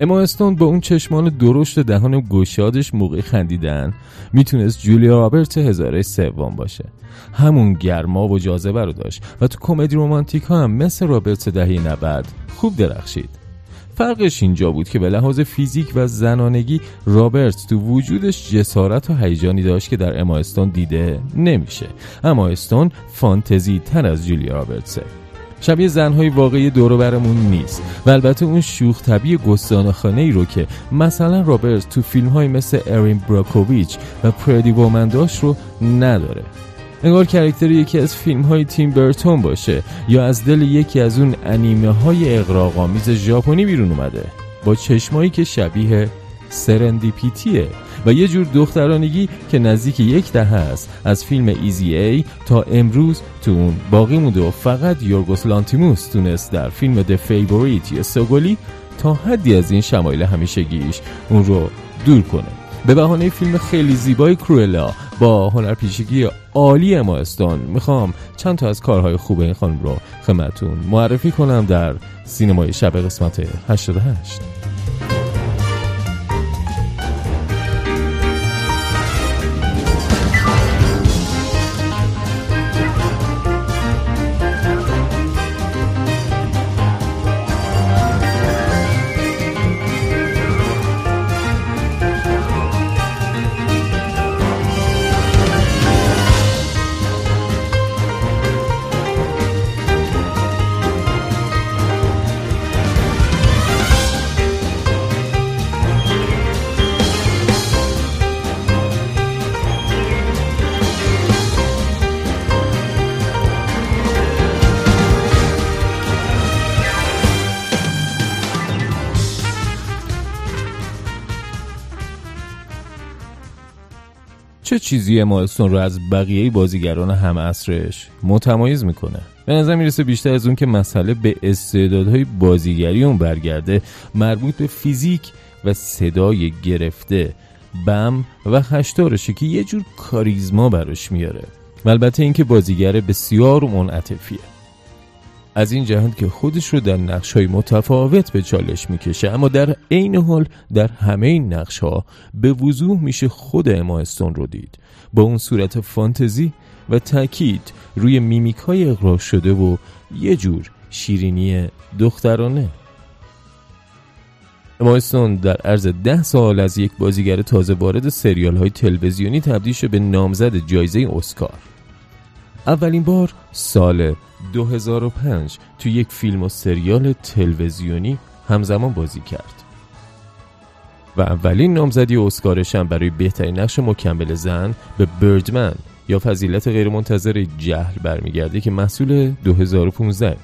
اما استون با اون چشمان درشت دهان گشادش موقع خندیدن می‌تونست جولیا رابرت هزاره سوم باشه. همون گرما و جاذبه رو داشت و تو کمدی رومانتیک ها هم مثل رابرت دهی 90 خوب درخشید. فرقش اینجا بود که به لحاظ فیزیک و زنانگی رابرت تو وجودش جسارت و هیجانی داشت که در اما استون دیده نمیشه. اما استون فانتزی تر از جولیا رابرتسه. شبیه زنهای واقعی دور و برمون نیست و البته اون شوخ طبعی گستاخانه ای رو که مثلا رابرتس تو فیلم های مثل Erin Brockovich و Pretty Woman داشت رو نداره. انگار character یکی از فیلم های تیم برتون باشه یا از دل یکی از اون انیمه های اغراق‌آمیز ژاپنی بیرون اومده. با چشمایی که شبیه serendipity ه و یه جور دخترانگی که نزدیک یک دهه است. از فیلم Easy A تا امروز تو اون باقی مونده و فقط یورگوس لانتیموس تونست در فیلم The Favourite یا سوگولی تا حدی از این شمایل همیشگیش اون رو دور کنه. به بهانه فیلم خیلی زیبای کرولا با هنرپیشگی عالی استان می‌خوام چند تا از کارهای خوب این خانم رو خدمتتون معرفی کنم در سینمای شب قسمت 88 چه چیزی مالستون رو از بقیه بازیگران هم اصرش متمایز می‌کنه؟ به نظر می‌رسه بیشتر از اون که مسئله به استعدادهای بازیگری اون برگرده مربوط به فیزیک و صدای گرفته بم و خشتارشه که یه جور کاریزما براش میاره. و البته اینکه بازیگر بسیار منعطفیه. از این جهت که خودش رو در نقش های متفاوت به چالش می‌کشه اما در عین حال در همه این نقش ها به وضوح میشه خود اما رو دید. با اون صورت فانتزی و تاکید روی میمیک های اقرار شده و یه جور شیرینی دخترانه. اما استون در عرض ده سال از یک بازیگر تازه وارد سریال های تلویزیونی تبدیل شده به نامزد جایزه اسکار. اولین بار سال 2005 تو یک فیلم و سریال تلویزیونی همزمان بازی کرد. و اولین نامزدی اسکارش هم برای بهترین نقش مکمل زن به بردمن یا فضیلت غیرمنتظر جهل برمیگرده که محصول 2015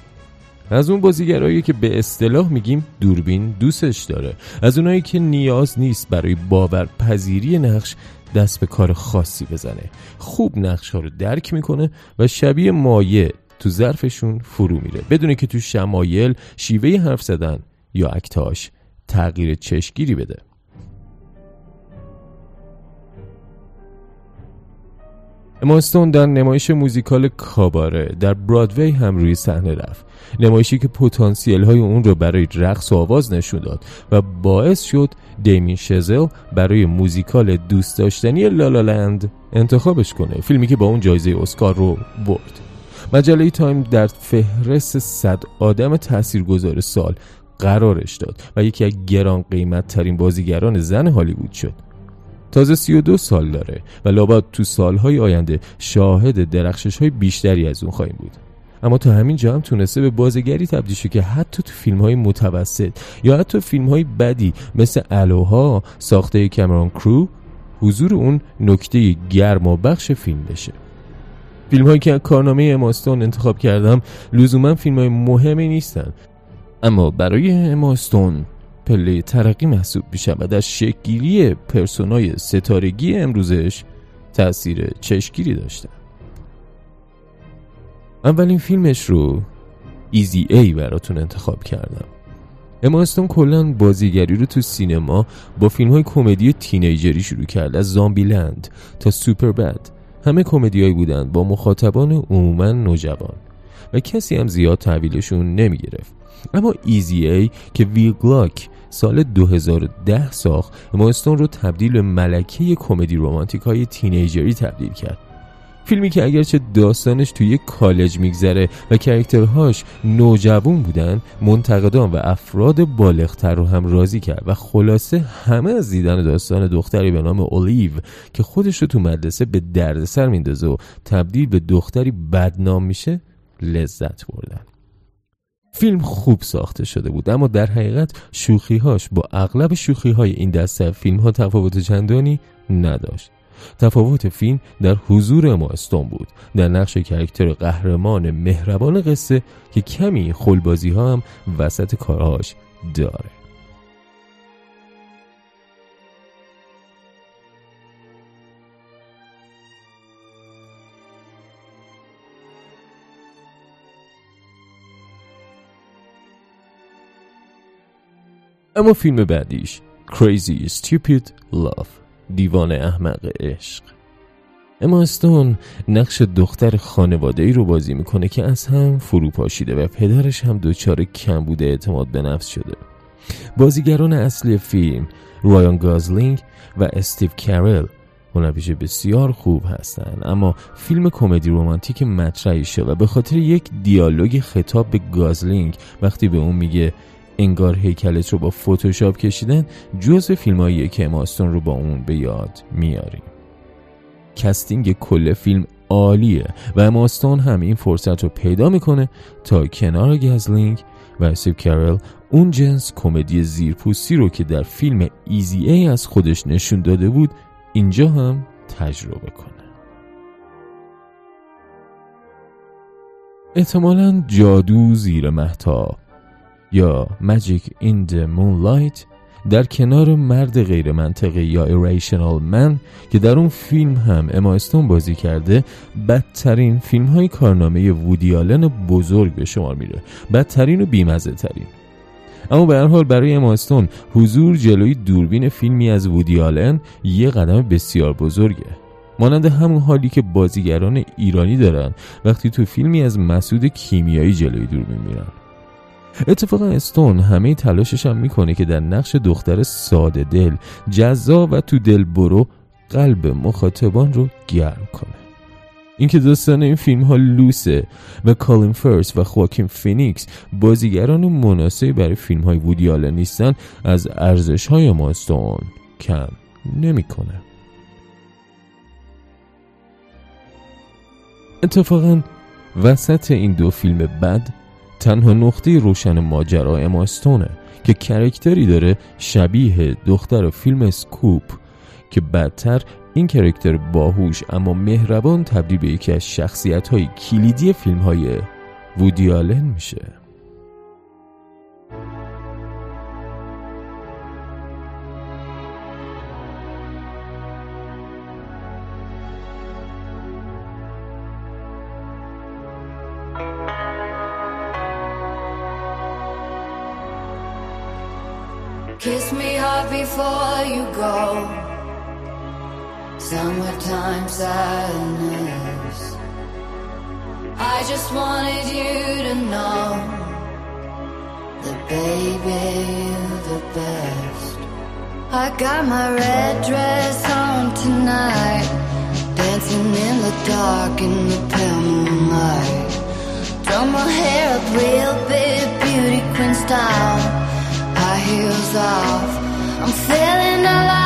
از اون بازیگرایی که به اصطلاح میگیم دوربین دوستش داره. از اونایی که نیاز نیست برای باورپذیری نقش دست به کار خاصی بزنه. خوب نقش ها رو درک می‌کنه و شبیه مایه تو ظرفشون فرو میره. بدونه که تو شمایل شیوه حرف زدن یا اکتاش تغییر چشگیری بده. اما استون در نمایش موزیکال کاباره در برادوی هم روی صحنه رفت. نمایشی که پتانسیل های اون رو برای رقص و آواز نشون داد و باعث شد دیمین شزل برای موزیکال دوست داشتنی لالالند انتخابش کنه. فیلمی که با اون جایزه اسکار رو برد. مجله تایم در فهرست صد آدم تاثیرگذار سال قرارش داد و یکی از گران قیمت ترین بازیگران زن هالیوود شد. تازه 32 سال داره و لابد تو سالهای آینده شاهد درخشش های بیشتری از اون خواهیم بود. اما تا همین جا هم تونسته به بازیگری تبدیل شد که حتی تو فیلم های متوسط یا حتی فیلم های بدی مثل الوها ساخته کامرون کرو حضور اون نکته گرم و بخش فیلم بشه. فیلم هایی که کارنامه اماستون انتخاب کردم لزوما فیلم های مهمی نیستن. اما برای اماستون پله ترقی محسوب میشن و در شکلگیری پرسونای ستارگی امروزش تاثیر چشگیری داشتن اولین فیلمش رو ایزی ای براتون انتخاب کردم. اما استون کلا بازیگری رو تو سینما با فیلم های کمدی teenager ی شروع کرد از Zombieland تا Superbad همه کمدیایی بودند با مخاطبان عموما نوجوان و کسی هم زیاد تحویلشون نمی گرفت اما Easy A که ویل گلاک سال 2010 ساخت اما استون رو تبدیل به ملکه کمدی رومانتیک های teenager ی تبدیل کرد. فیلمی که اگرچه داستانش توی یک کالج میگذره و character هاش نوجوان بودن منتقدان و افراد بالغتر رو هم راضی کرد و خلاصه همه از دیدن داستان دختری به نام اولیو که خودش رو تو مدرسه به دردسر میندازه و تبدیل به دختری بدنام میشه لذت بردن. فیلم خوب ساخته شده بود اما در حقیقت شوخیهاش با اغلب شوخیهای این دسته فیلم ها تفاوت چندانی نداشت. تفاوت فیلم در حضور ما استون بود در نقش کرکتر قهرمان مهربان قصه که کمی خلبازی ها هم وسط کارهاش داره. اما فیلم بعدیش Crazy Stupid Love. دیوان احمق عشق. اما استون نقش دختر خانواده ای رو بازی می‌کنه که از هم فرو پاشیده و پدرش هم دچار کم بوده اعتماد به نفس شده. بازیگران اصلی فیلم رایان گازلینگ و استیو کارل هنرپیشه بسیار خوب هستند اما فیلم کمدی رومانتیک مطرحی شد و به خاطر یک دیالوگ خطاب به گازلینگ وقتی به اون میگه انگار هیکلت رو با فتوشاپ کشیدن جزو فیلمایی که اما استون رو با اون به یاد میاریم. casting کل فیلم عالیه و اما استون هم این فرصت رو پیدا می‌کنه تا کنار گزلینگ و استیو کارل اون جنس کمدی زیرپوستی رو که در فیلم Easy A از خودش نشون داده بود اینجا هم تجربه کنه. احتمالا جادو زیر محتاب یا Magic in the Moonlight در کنار مرد غیر منطقه یا Irrational Man که در اون فیلم هم اما بازی کرده بدترین فیلم های کارنامه وودی آلن بزرگ به شمار میره. بدترین و بیمزه ترین اما به هر حال برای اماستون حضور جلوی دوربین فیلمی از وودی آلن یه قدم بسیار بزرگه. مانند همون حالی که بازیگران ایرانی دارن وقتی تو فیلمی از مسعود کیمیایی جلوی دوربین میرن. اتفاقا استون همه تلاشش هم می‌کنه که در نقش دختر ساده دل جذاب و تو دل برو قلب مخاطبان رو گرم کنه اینکه داستان این فیلم ها لوسه و کالین فرس و خواکین فینیکس بازیگران مناسبی برای فیلم های وودی نیستن از ارزش های اما استون کم نمی‌کنه. اتفاقا وسط این دو فیلم بد تنها نقطه روشن ماجرا اما استونه که character ی داره شبیه دختر فیلم Scoop که بعدتر این character باهوش اما مهربان تبدیل به یکی از شخصیت های کلیدی فیلم های وودی آلن میشه. Summertime sadness. I just wanted you to know that, baby, you're the best. I got my red dress on tonight, dancing in the dark in the pale moonlight. Throw my hair up real big, beauty queen style high heels off. I'm feeling alive.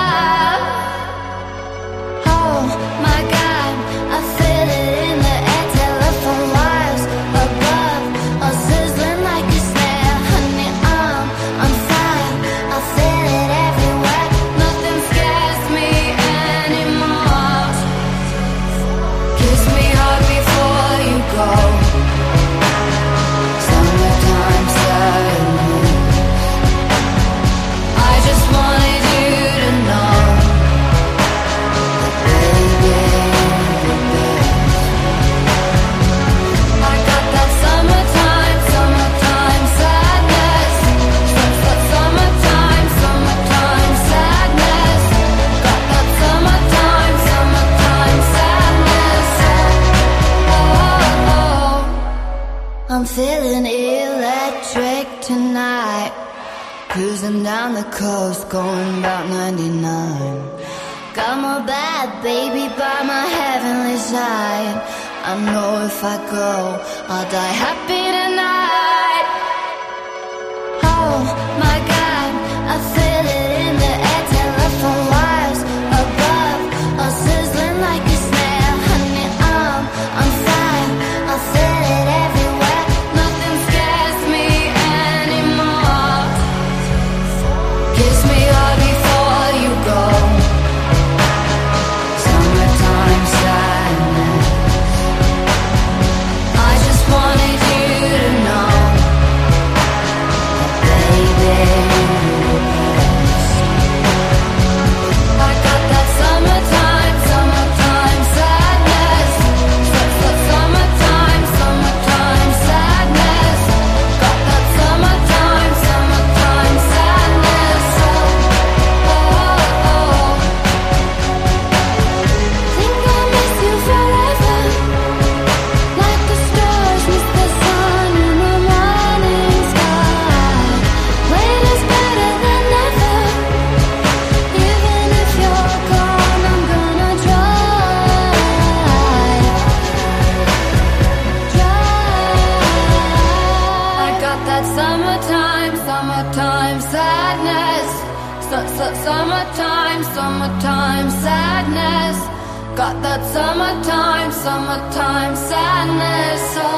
Baby by my heavenly side. I know if I go, I'll die happy that summertime, summertime sadness. Su- su- Summertime, summertime sadness. Got that summertime, summertime sadness. Oh,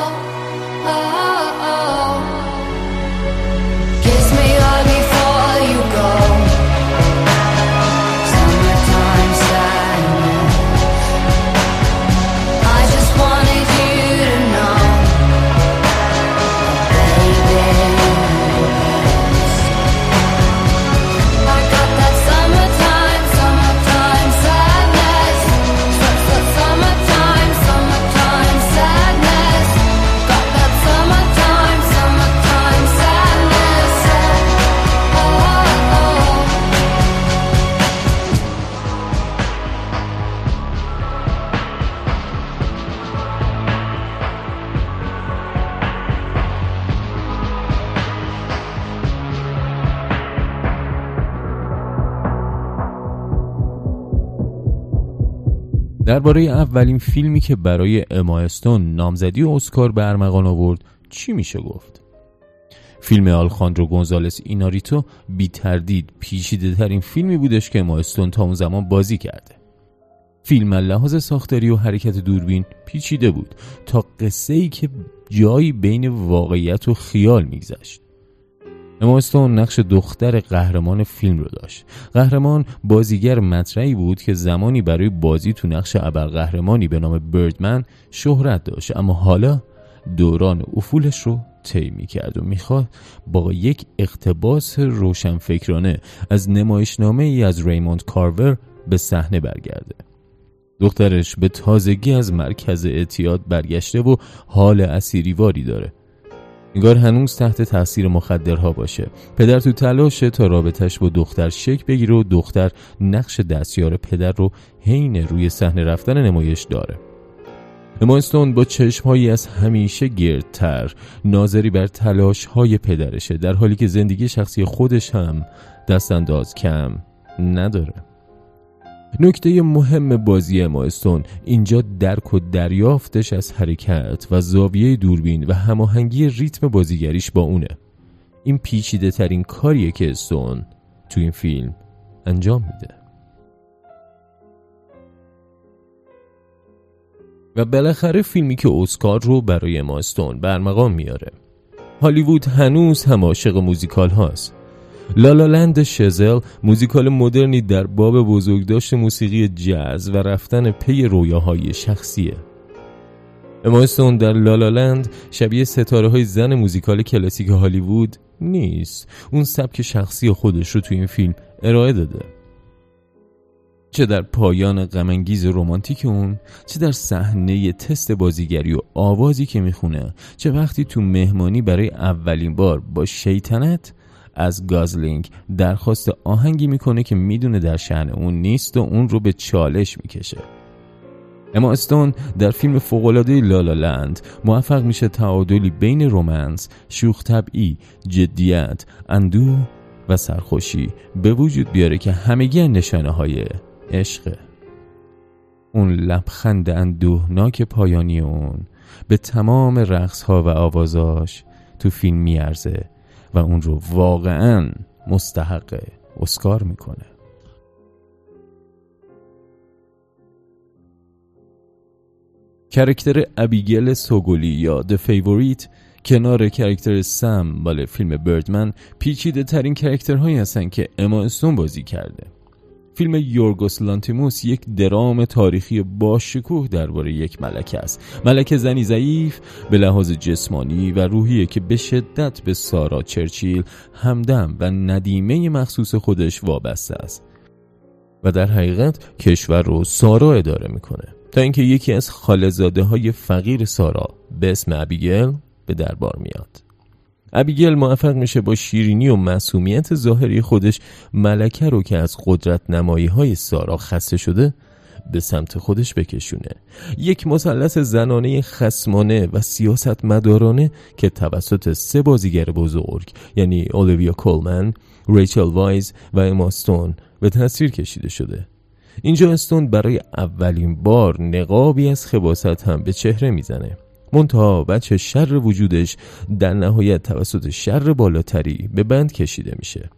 oh, oh. درباره اولین فیلمی که برای اما استون نامزدی اسکار به ارمغان آورد چی میشه گفت؟ فیلم آلخاندرو گونزالس ایناریتو بی تردید پیچیده ترین فیلمی بودش که اما استون تا اون زمان بازی کرده. فیلم لحاظ ساختاری و حرکت دوربین پیچیده بود تا قصه ای که جایی بین واقعیت و خیال میگذشت. اما استون نقش دختر قهرمان فیلم رو داشت. قهرمان بازیگر مطرحی بود که زمانی برای بازی تو نقش ابرقهرمانی به نام بردمن شهرت داشت. اما حالا دوران افولش رو طی می‌کرد و می‌خواد با یک اقتباس روشنفکرانه از نمایشنامه ای از ریموند کارور به صحنه برگرده. دخترش به تازگی از مرکز اعتیاد برگشته و حال اسیریواری داره. انگار هنوز تحت تاثیر مخدرها باشه. پدر تو تلاشه تا رابطش با دختر شک بگیره و دختر نقش دستیار پدر رو حین روی صحنه رفتن نمایش داره. اما استون با چشمهایی از همیشه گردتر ناظری بر تلاش های پدرشه در حالی که زندگی شخصی خودش هم دست انداز کم نداره. نکته مهم بازی اما استون اینجا درک و دریافتش از حرکت و زاویه دوربین و هماهنگی ریتم بازیگریش با اونه. این پیچیده ترین کاریه که استون تو این فیلم انجام میده. و بالاخره فیلمی که اسکار رو برای اما استون برمقام میاره. هالیوود هنوز هم عاشق موزیکال هاست. لالالند شزل موزیکال مدرنی در باب بزرگداشت موسیقی جاز و رفتن پی رویاهای شخصیه. اما استون در لالالند شبیه ستاره های زن موزیکال کلاسیک هالیوود نیست. اون سبک شخصی خودش رو تو این فیلم ارائه داده. چه در پایان غمانگیز رمانتیک اون چه در صحنه تست بازیگری و آوازی که می‌خونه چه وقتی تو مهمانی برای اولین بار با شیطنت از گازلینگ درخواست آهنگی می‌کنه که می‌دونه در شهن اون نیست و اون رو به چالش می‌کشه. اما استون در فیلم فوقالعاده لالا لند موفق میشه تعادلی بین رومنس، شوخ طبعی، جدیت، اندوه و سرخوشی به وجود بیاره که همگی نشانه های عشقه اون لبخند اندوهناک پایانی اون به تمام رقص ها و آوازاش تو فیلم میارزه. و اون رو واقعا مستحق اسکار می‌کنه. character ابیگل سوگولی یا The Favourite کنار character سم باله فیلم Birdman پیچیده ترین character هایی هستن که اما استون بازی کرده. فیلم یورگوس لانتیموس یک درام تاریخی باشکوه درباره یک ملکه است. ملکه زنی ضعیف به لحاظ جسمانی و روحیه که به شدت به سارا چرچیل همدم و ندیمه مخصوص خودش وابسته است. و در حقیقت کشور رو سارا اداره می‌کنه. تا اینکه یکی از خالزاده های فقیر سارا به اسم ابیگل به دربار میاد. ابیگل موفق میشه با شیرینی و مسئولیت ظاهری خودش ملکه رو که از قدرت نمایی های سارا خسته شده به سمت خودش بکشونه. یک مثلث زنانه خسمانه و سیاست مدارانه که توسط سه بازیگر بزرگ یعنی اولویا کولمن، ریچل وایز و اماستون به تصویر کشیده شده. اینجا استون برای اولین بار نقابی از خباست هم به چهره می‌زنه. منتها بچه شر وجودش در نهایت توسط شر بالاتری به بند کشیده میشه.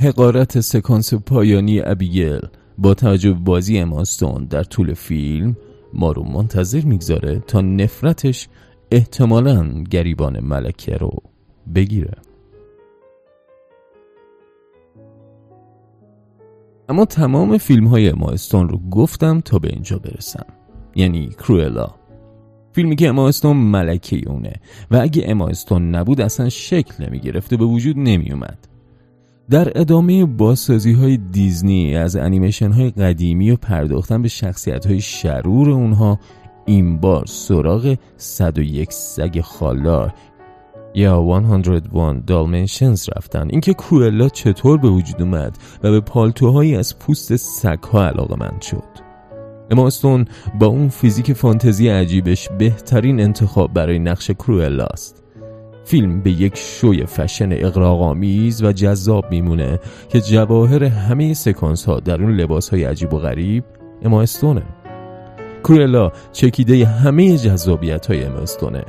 حقارت سکانس پایانی ابیگل با توجه بازی اماستون در طول فیلم ما رو منتظر می‌گذاره تا نفرتش احتمالا گریبان ملکه رو بگیره. اما تمام فیلم های اماستون رو گفتم تا به اینجا برسم. یعنی کرویلا فیلمی که اما استون ملکه اونه. و اگه اما استون نبود اصلا شکل نمی گرفته به وجود نمی اومد در ادامه بازسازی های دیزنی از انیمیشن های قدیمی و پرداختن به شخصیت های شرور اونها این بار سراغ 101 سگ خالار یا 101 دالمنشنز رفتن. اینکه کروئلا چطور به وجود اومد و به پالتوهایی از پوست سگها علاقه شد. اما استون با اون فیزیک فانتزی عجیبش بهترین انتخاب برای نقش کروئلا است. فیلم به یک شوی فشن اقراغامیز و جذاب میمونه که جواهر همه سکانس ها در اون لباس های عجیب و غریب اما استونه کروئلا چکیده همه جذابیت های اما استونه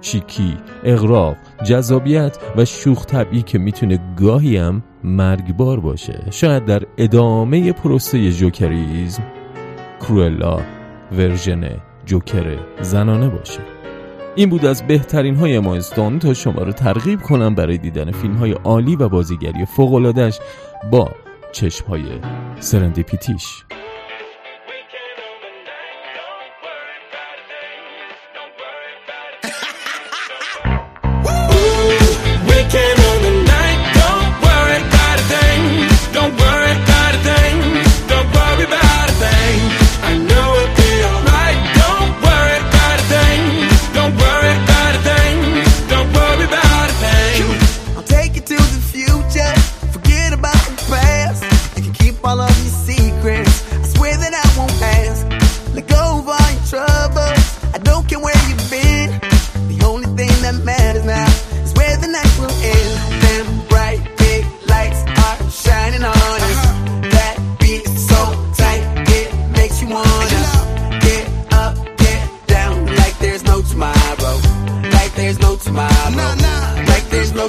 شیکی، اغراق، جذابیت و شوخ طبعی که می‌تونه گاهی هم مرگبار باشه. شاید در ادامه پروسه جوکریزم کرولا ورژن جوکر زنانه باشه. این بود از بهترین های مایستون تا شما رو ترغیب کنم برای دیدن فیلم های عالی و بازیگری فوقلادش با چشم های سرندیپیتیش.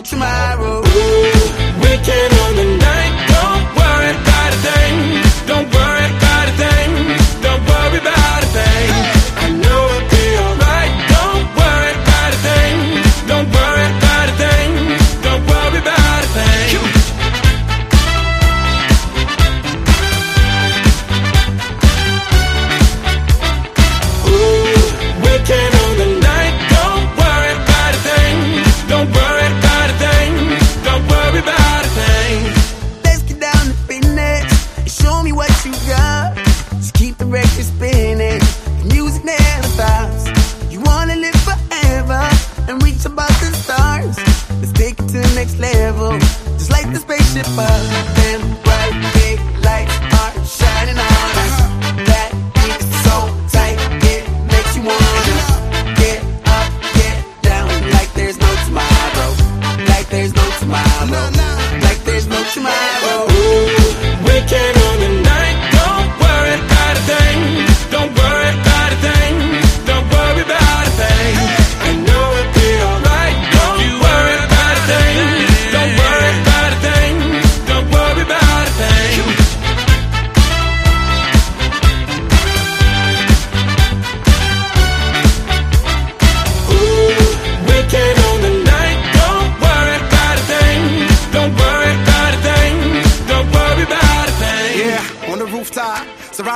tomorrow.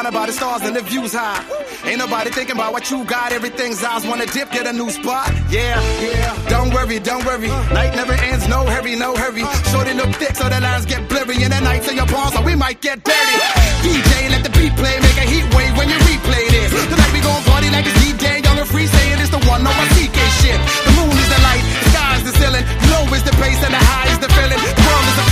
about the stars and the views high. Ain't nobody thinking about what you got. Everything's ours. Wanna dip, get a new spot. Yeah, yeah. Don't worry, don't worry. Night never ends. No hurry, no hurry. Shorty look thick, so the lines get blurry. And the nights in your palms, so we might get dirty. DJ, let the beat play. Make a heat wave when you replay this. Tonight we gon' party like it's DJ. Young and free, saying it's the one on my TK shit. The moon is the light, the sky's the ceiling. Low is the bass, and the high is the feeling. The world is the